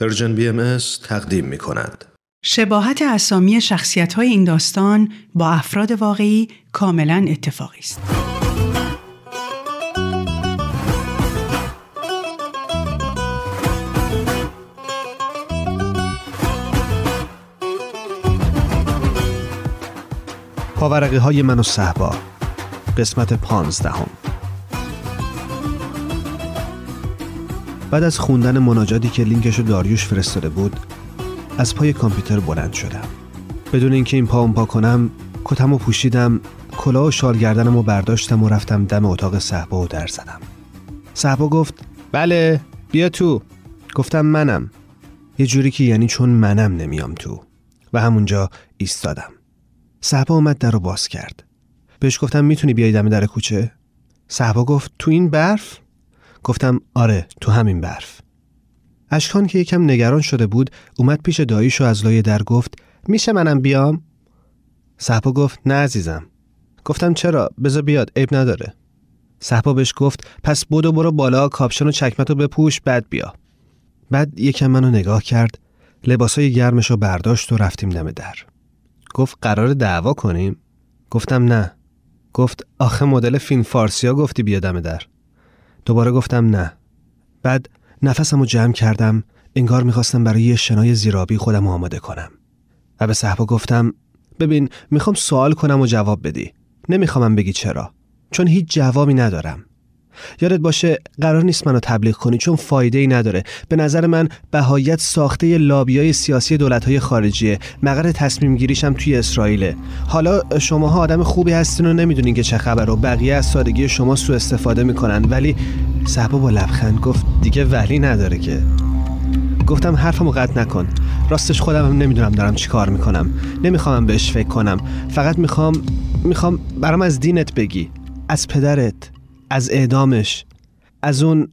پرژن بی ام تقدیم می کند. شباهت اسامی شخصیت های این داستان با افراد واقعی کاملا اتفاقی است. پاورقی های من و صحبا قسمت پانزدهم بعد از خوندن مناجاتی که لینکشو داریوش فرستاده بود از پای کامپیوتر بلند شدم. بدون اینکه این پا پا کنم کتم و پوشیدم کلاه و شال گردنم و برداشتم و رفتم دم اتاق صحبا و در زدم. صحبا گفت بله بیا تو. گفتم منم. یه جوری که یعنی چون منم نمیام تو. و همونجا ایستادم. صحبا اومد در رو باز کرد. بهش گفتم می‌تونی بیای دم در کوچه؟ صحبا گفت تو این برف؟ گفتم آره تو همین برف. اشکان که یکم نگران شده بود اومد پیش داییشو از لای در گفت میشه منم بیام؟ صحبا گفت نه عزیزم. گفتم چرا؟ بذار بیاد عیب نداره. صحبا بهش گفت پس بودو برو بالا کاپشن و چکمتو بپوش بعد بیا. بعد یکم منو نگاه کرد لباسای گرمشو برداشت و رفتیم دم در. گفت قرار دعوا کنیم؟ گفتم نه. گفت آخه مدل فیلم فارسیا گفتی بیا دم در. دوباره گفتم نه. بعد نفسم رو جمع کردم انگار می‌خواستم برای یه شنای زیرابی خودم آماده کنم. و به صحبا گفتم ببین می‌خوام سوال کنم و جواب بدی. نمیخوامم بگی چرا. چون هیچ جوابی ندارم. یادت باشه قرار نیست منو تبلیغ کنی چون فایده ای نداره. به نظر من بهایت ساخته لابیای سیاسی دولت های خارجیه. مقر تصمیم گیریشم توی اسرائیله. حالا شماها آدم خوبی هستین و نمی‌دونین که چه خبر و بقیه از سادگی شما سو استفاده می‌کنن. ولی صحبا با لبخند گفت دیگه ولی نداره که. گفتم حرفمو قطع نکن. راستش خودم هم نمی‌دونم دارم چی کار می‌کنم. نمی‌خوام بهش فکر کنم. فقط می‌خوام می‌خوام برام از دینت بگی. از پدرت. از اعدامش. از اون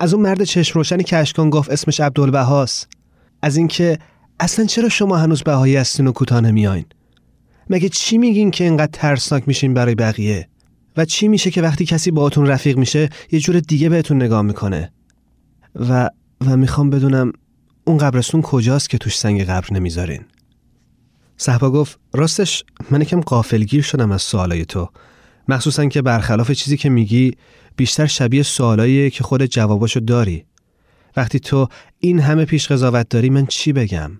از اون مرد چشم روشنی که اشکان گفت اسمش عبدالبهاست از اینکه اصلا چرا شما هنوز بهایی هستین و کوتاه نمیاین مگه چی میگین که اینقدر ترسناک میشین برای بقیه؟ و چی میشه که وقتی کسی باهاتون رفیق میشه یه جور دیگه بهتون نگاه می‌کنه؟ و و می‌خوام بدونم اون قبرستون کجاست که توش سنگ قبر نمی‌ذارین؟ صحبا گفت راستش من یکم قافلگیر شدم از سوالای تو. مخصوصا که برخلاف چیزی که میگی بیشتر شبیه سوالاییه که خود جواباشو داری. وقتی تو این همه پیش قضاوت داری من چی بگم؟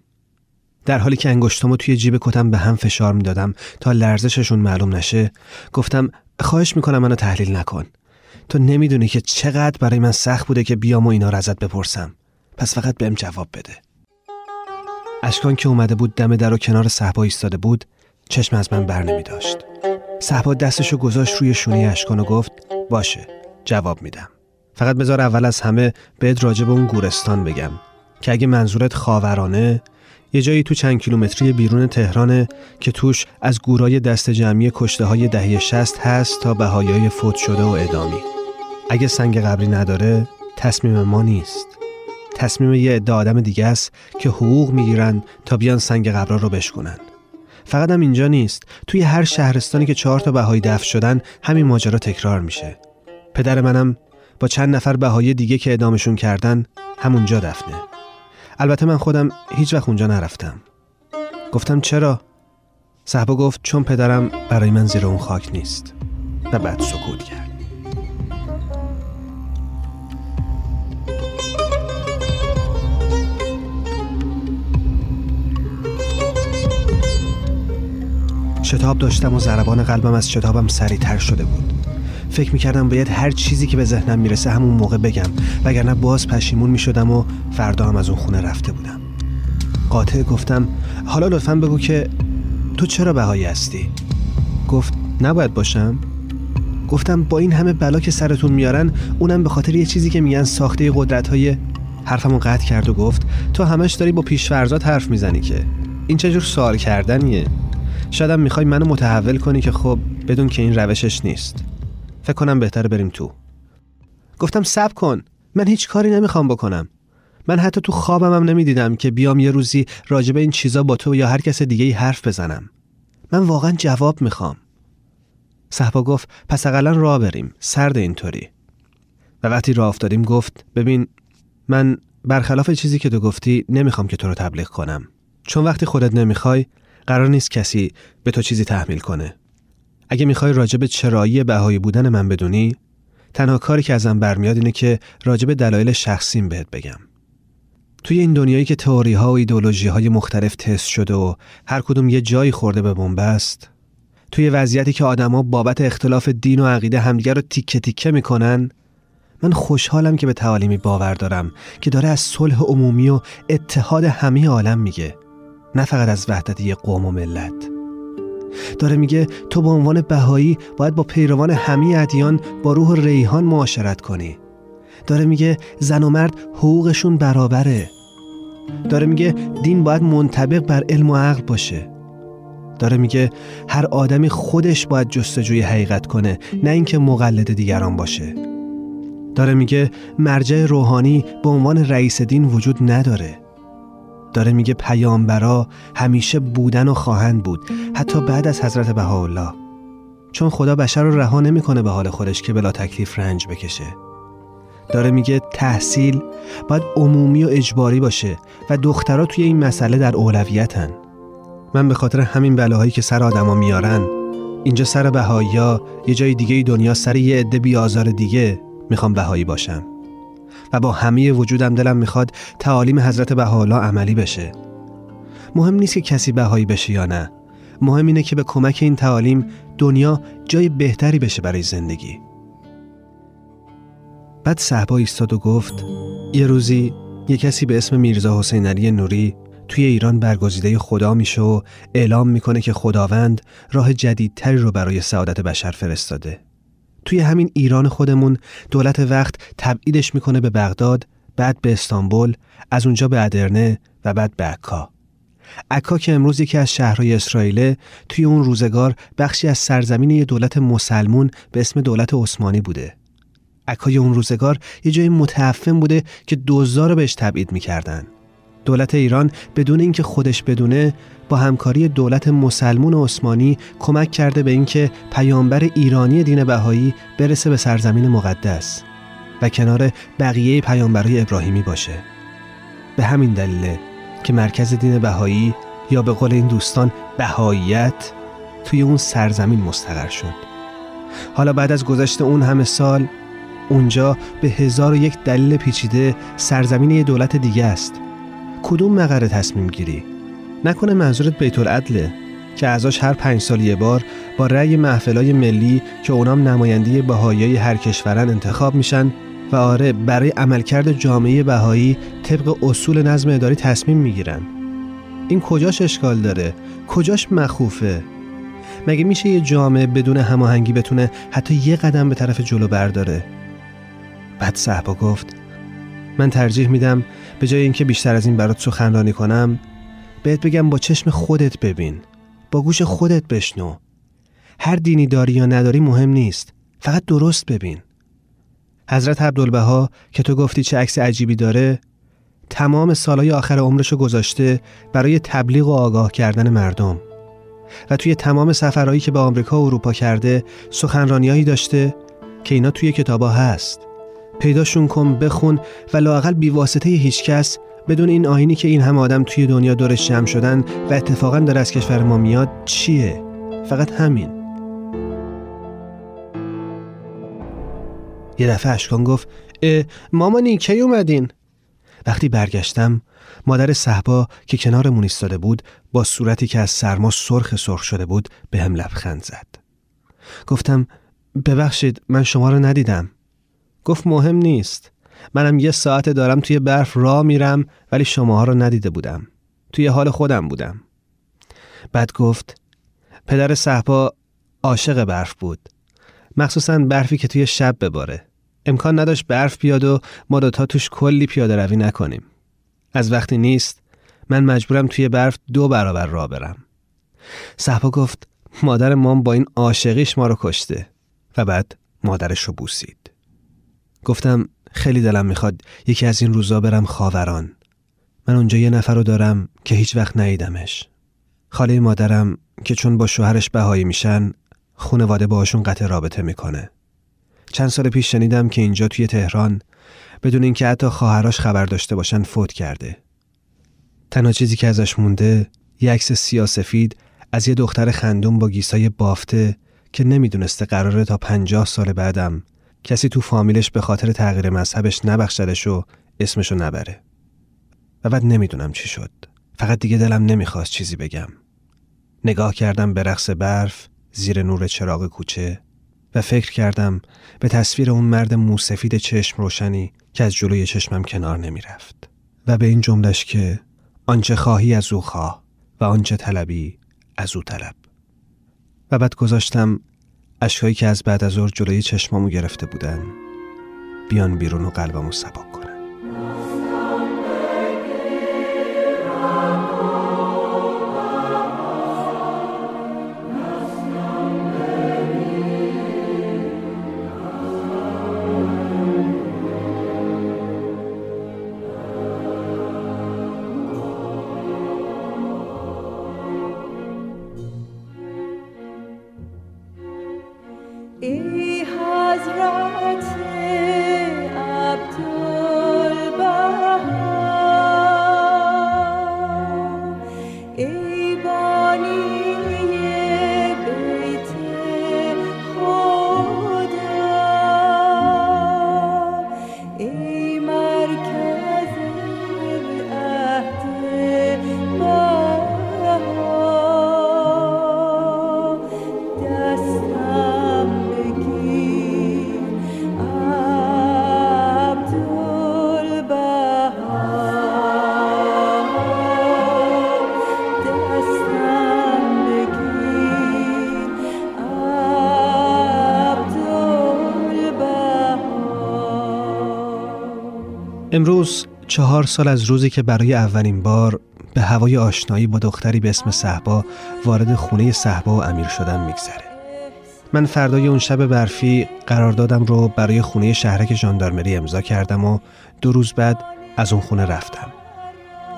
در حالی که انگشتامو توی جیب کتم به هم فشار می‌دادم تا لرزششون معلوم نشه گفتم خواهش می‌کنم منو تحلیل نکن. تو نمی‌دونی که چقدر برای من سخت بوده که بیام و اینا رو ازت بپرسم. پس فقط بهم جواب بده. اشکان که اومده بود دم در و کنار صحبا ایستاده بود چشم از من بر نمی داشت صحبا دستشو گذاشت روی شونه اشکان و گفت باشه جواب میدم. فقط بذار اول از همه بهت راجع به اون گورستان بگم که اگه منظورت خاورانه یه جایی تو چند کیلومتری بیرون تهرانه که توش از گورای دست جمعی کشته های دهه شست هست تا بهایای فوت شده و ادامی اگه سنگ قبری نداره تصمیم ما نیست. تصمیم یه عده آدم دیگه است که حقوق می‌گیرن تا بیان سنگ قبرا رو بشکنن فقط هم اینجا نیست. توی هر شهرستانی که چهار تا بهایی دفن شدن همین ماجرا تکرار میشه. پدر منم با چند نفر بهایی دیگه که ادامشون کردن همونجا دفنه. البته من خودم هیچ وقت اونجا نرفتم. گفتم چرا؟ صحبا گفت چون پدرم برای من زیر اون خاک نیست. و بعد سکوت کرد. شتاب داشتم و ضربان قلبم از شتابم سریعتر شده بود فکر می‌کردم باید هر چیزی که به ذهنم می‌رسه همون موقع بگم وگرنه باز پشیمون می‌شدم و فردا هم از اون خونه رفته بودم قاطع گفتم حالا لطفا بگو که تو چرا بهایی هستی؟ گفت نباید باشم؟ گفتم با این همه بلا که سرتون میارن اونم به خاطر یه چیزی که میگن ساخته قدرت های حرفمو قطع کرد و گفت تو همش داری با پیشفرزات حرف می‌زنی که این چجور سوال کردنیه شایدم می‌خوای منو متحول کنی که خب بدون که این روشش نیست. فکر کنم بهتره بریم تو. گفتم سب کن. من هیچ کاری نمی‌خوام بکنم. من حتی تو خوابم هم نمی‌دیدم که بیام یه روزی راجب این چیزا با تو یا هر کس دیگه ای حرف بزنم. من واقعا جواب می‌خوام. صحبا گفت پس اقلا راه بریم. سرد اینطوری. و وقتی راه افتادیم گفت ببین من برخلاف چیزی که تو گفتی نمی‌خوام که تو رو تبلیغ کنم. چون وقتی خودت نمی‌خوای قرار نیست کسی به تو چیزی تحمیل کنه. اگه می‌خوای راجب چرایی بهایی بودن من بدونی تنها کاری که ازم برمیاد اینه که راجب دلایل شخصیم بهت بگم. توی این دنیایی که تئوری ها و ایدولوژی های مختلف تست شده و هر کدوم یه جایی خورده به بنبست توی وضعیتی که آدما بابت اختلاف دین و عقیده همدیگر رو تیکه تیکه می‌کنن من خوشحالم که به تعالیمی باور دارم که داره از صلح عمومی و اتحاد همه عالم میگه. نه فقط از وحدت یه قوم و ملت. داره میگه تو به عنوان بهایی باید با پیروان همه ادیان با روح ریحان معاشرت کنی. داره میگه زن و مرد حقوقشون برابره. داره میگه دین باید منطبق بر علم و عقل باشه. داره میگه هر آدمی خودش باید جستجوی حقیقت کنه نه اینکه مقلد دیگران باشه. داره میگه مرجع روحانی به عنوان رئیس دین وجود نداره. داره میگه پیامبرا همیشه بودن و خواهند بود حتی بعد از حضرت بهاءالله. چون خدا بشر رو رها نمی‌کنه به حال خودش که بلا تکلیف رنج بکشه. داره میگه تحصیل باید عمومی و اجباری باشه و دخترها توی این مسئله در اولویتن. من به خاطر همین بلاهایی که سر آدما میارن اینجا سر بهایی یه جای دیگه دنیا سر یه عده بیازار دیگه می‌خوام بهایی باشم. و با همه وجودم دلم می‌خواد تعالیم حضرت بهاءالله عملی بشه. مهم نیست که کسی بهایی بشه یا نه. مهم اینه که به کمک این تعالیم دنیا جای بهتری بشه برای زندگی. بعد صحبا ایستاد و گفت یه روزی یه کسی به اسم میرزا حسین علی نوری توی ایران برگزیده خدا میشه و اعلام می‌کنه که خداوند راه جدیدتری رو برای سعادت بشر فرستاده. توی همین ایران خودمون دولت وقت تبعیدش می‌کنه به بغداد بعد به استانبول از اونجا به ادرنه و بعد به عکا. عکا که امروز یکی از شهرهای اسرائیل توی اون روزگار بخشی از سرزمین یه دولت مسلمون به اسم دولت عثمانی بوده. عکای اون روزگار یه جای متعفن بوده که دوزار بهش تبعید می‌کردن. دولت ایران بدون اینکه خودش بدونه با همکاری دولت مسلمون عثمانی کمک کرده به اینکه پیامبر ایرانی دین بهایی برسه به سرزمین مقدس و کنار بقیه پیامبرای ابراهیمی باشه. به همین دلیله که مرکز دین بهایی یا به قول این دوستان بهاییت توی اون سرزمین مستقر شد. حالا بعد از گذشت اون همه سال اونجا به هزار و یک دلیل پیچیده سرزمین یه دولت دیگه است. کدوم مقره تصمیم گیری؟ نکنه منظورت بیت العدله که ازاش هر پنج سال یه بار با رأی محفلای ملی که اونام نماینده بهایی هر کشورن انتخاب میشن و آره برای عملکرد جامعه بهایی طبق اصول نظم اداری تصمیم می‌گیرن این کجاش اشکال داره؟ کجاش مخوفه؟ مگه میشه یه جامعه بدون هماهنگی بتونه حتی یه قدم به طرف جلو برداره؟ بعد صحبا گفت من ترجیح میدم به جای اینکه بیشتر از این برات سخنرانی کنم بهت بگم با چشم خودت ببین با گوش خودت بشنو. هر دینی داری یا نداری مهم نیست فقط درست ببین. حضرت عبدالبها که تو گفتی چه عکس عجیبی داره تمام سالهای آخر عمرشو گذاشته برای تبلیغ و آگاه کردن مردم. و توی تمام سفرهایی که به آمریکا و اروپا کرده سخنرانیهایی داشته که اینا توی کتابا هست. پیداشون کن بخون و لاقل بیواسطه هیچکس بدون این آینی که این هم آدم توی دنیا دورش جمع شدن و اتفاقا داره از کشور ما میاد چیه؟ فقط همین یه دفعه اشکان گفت مامانی کی اومدین؟ وقتی برگشتم مادر صحبا که کنارمون ایستاده بود با صورتی که از سرما سرخ سرخ شده بود به هم لبخند زد گفتم ببخشید من شما رو ندیدم گفت مهم نیست. منم یه ساعت دارم توی برف را میرم ولی شماها رو ندیده بودم. توی حال خودم بودم. بعد گفت پدر صحبا عاشق برف بود. مخصوصا برفی که توی شب بباره. امکان نداشت برف بیاد و ما دوتا توش کلی پیاده روی نکنیم. از وقتی نیست من مجبورم توی برف دو برابر را برم. صحبا گفت مادر مام با این عاشقیش ما رو کشته و بعد مادرش رو بوسید. گفتم خیلی دلم می‌خواد یکی از این روزا برم خاوران. من اونجا یه نفر رو دارم که هیچ وقت ندیدمش خاله مادرم که چون با شوهرش بهایی میشن خونواده باشون قطع رابطه می‌کنه. چند سال پیش شنیدم که اینجا توی تهران بدون اینکه حتی خواهراش خبر داشته باشن فوت کرده. تنها چیزی که ازش مونده یه عکس سیاسفید از یه دختر خندون با گیسای بافته که نمی‌دونسته قراره تا پنجاه سال بعدم کسی تو فامیلش به خاطر تغییر مذهبش نبخشدش و اسمشو نبره. و بعد نمی‌دونم چی شد. فقط دیگه دلم نمی‌خواست چیزی بگم. نگاه کردم به رقص برف زیر نور چراغ کوچه و فکر کردم به تصویر اون مرد موسفید چشم روشنی که از جلوی چشمم کنار نمی‌رفت و به این جملش که آنچه خواهی از او خواه و آنچه طلبی از او طلب و بعد گذاشتم اشکایی که از بعد از ظهر جلوی چشمامو گرفته بودن بیان بیرون و قلبمو سبک امروز چهار سال از روزی که برای اولین بار به هوای آشنایی با دختری به اسم صحبا وارد خونه صحبا و امیر شدم میگذره. من فردای اون شب برفی قراردادم رو برای خونه شهرک ژاندارمری امضا کردم و دو روز بعد از اون خونه رفتم.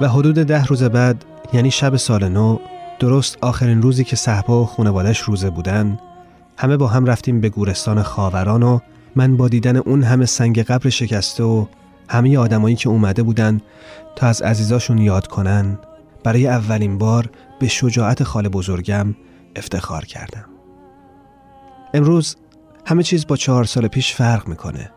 و حدود ده روز بعد یعنی شب سال نو درست آخرین روزی که صحبا و خونوادش روزه بودن همه با هم رفتیم به گورستان خاوران و من با دیدن اون همه سنگ قبر شکسته و همه آدمایی که اومده بودن تا از عزیزاشون یاد کنن برای اولین بار به شجاعت خاله بزرگم افتخار کردم. امروز همه چیز با چهار سال پیش فرق می‌کنه.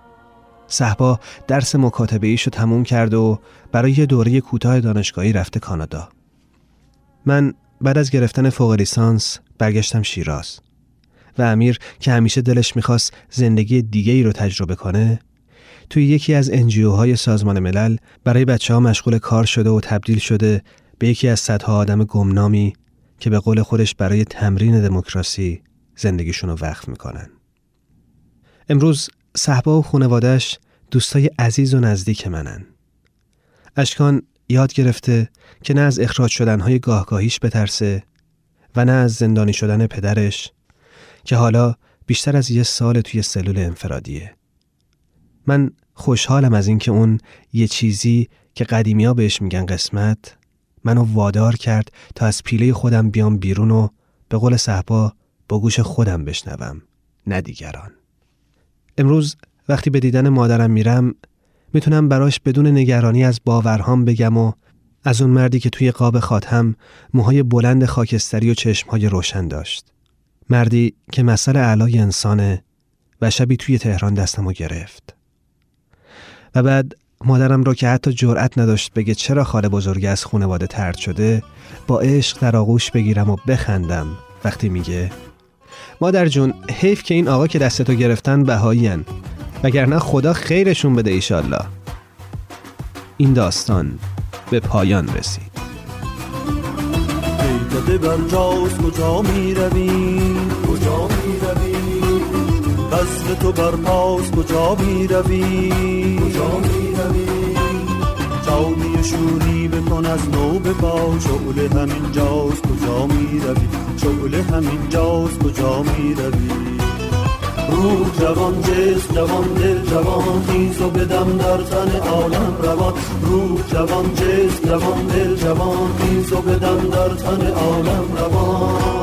صحبا درس مکاتبه ایشو تموم کرد و برای یه دوره کوتاه دانشگاهی رفته کانادا. من بعد از گرفتن فوق لیسانس برگشتم شیراز و امیر که همیشه دلش می‌خواست زندگی دیگه ای رو تجربه کنه توی یکی از های سازمان ملل برای بچه ها مشغول کار شده و تبدیل شده به یکی از صدها آدم گمنامی که به قول خودش برای تمرین دموکراسی زندگیشون رو وقف می‌کنن. امروز صحبا و خانوادش دوستای عزیز و نزدیک منن. اشکان یاد گرفته که نه از اخراج شدنهای گاهگاهیش بترسه و نه از زندانی شدن پدرش که حالا بیشتر از یه سال توی سلول انفرادیه. من خوشحالم از اینکه اون یه چیزی که قدیمیا بهش میگن قسمت منو وادار کرد تا از پیله خودم بیام بیرون و به قول صحبا با گوش خودم بشنوم نه دیگران. امروز وقتی به دیدن مادرم میرم می‌تونم براش بدون نگرانی از باورهام بگم و از اون مردی که توی قاب خاتم موهای بلند خاکستری و چشمهای روشن داشت. مردی که مثل علای انسانه و شبی توی تهران دستمو گرفت. و بعد مادرم رو که حتی جرأت نداشت بگه چرا خاله بزرگ از خونواده ترد شده با عشق در آغوش بگیرم و بخندم. وقتی میگه مادر جون حیف که این آقا که دستتو گرفتن بهایین وگرنه خدا خیرشون بده ایشالله. این داستان به پایان رسید. بر جاست کجا می روی تو بر پاس کجا می روی کجا می روی جامی شوری بکن از نو به پا. شعله همین جاست کجا می روی شعله همین جاست کجا می روی روح جوان جسم جوان دل جوان خیز و بدم در تن عالم روان. روح جوان جسم جوان دل جوان خیز و بدم در تن عالم روان.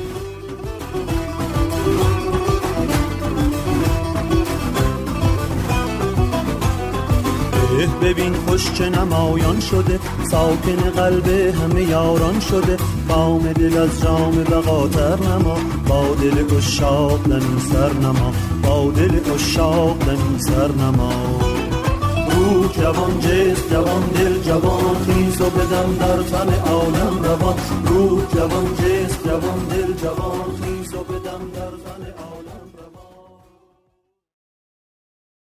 19 ببین خوش چه نمایان شده ساکن قلب همه یاران شده بام دل از جام بقاتر نما با دل اشاق دمی سر نما با دل اشاق دمی سر نما. روح جوان جست جوان دل جوان خیز و بدم در تن عالم روان روح جوان جست جوان دل جوان خیز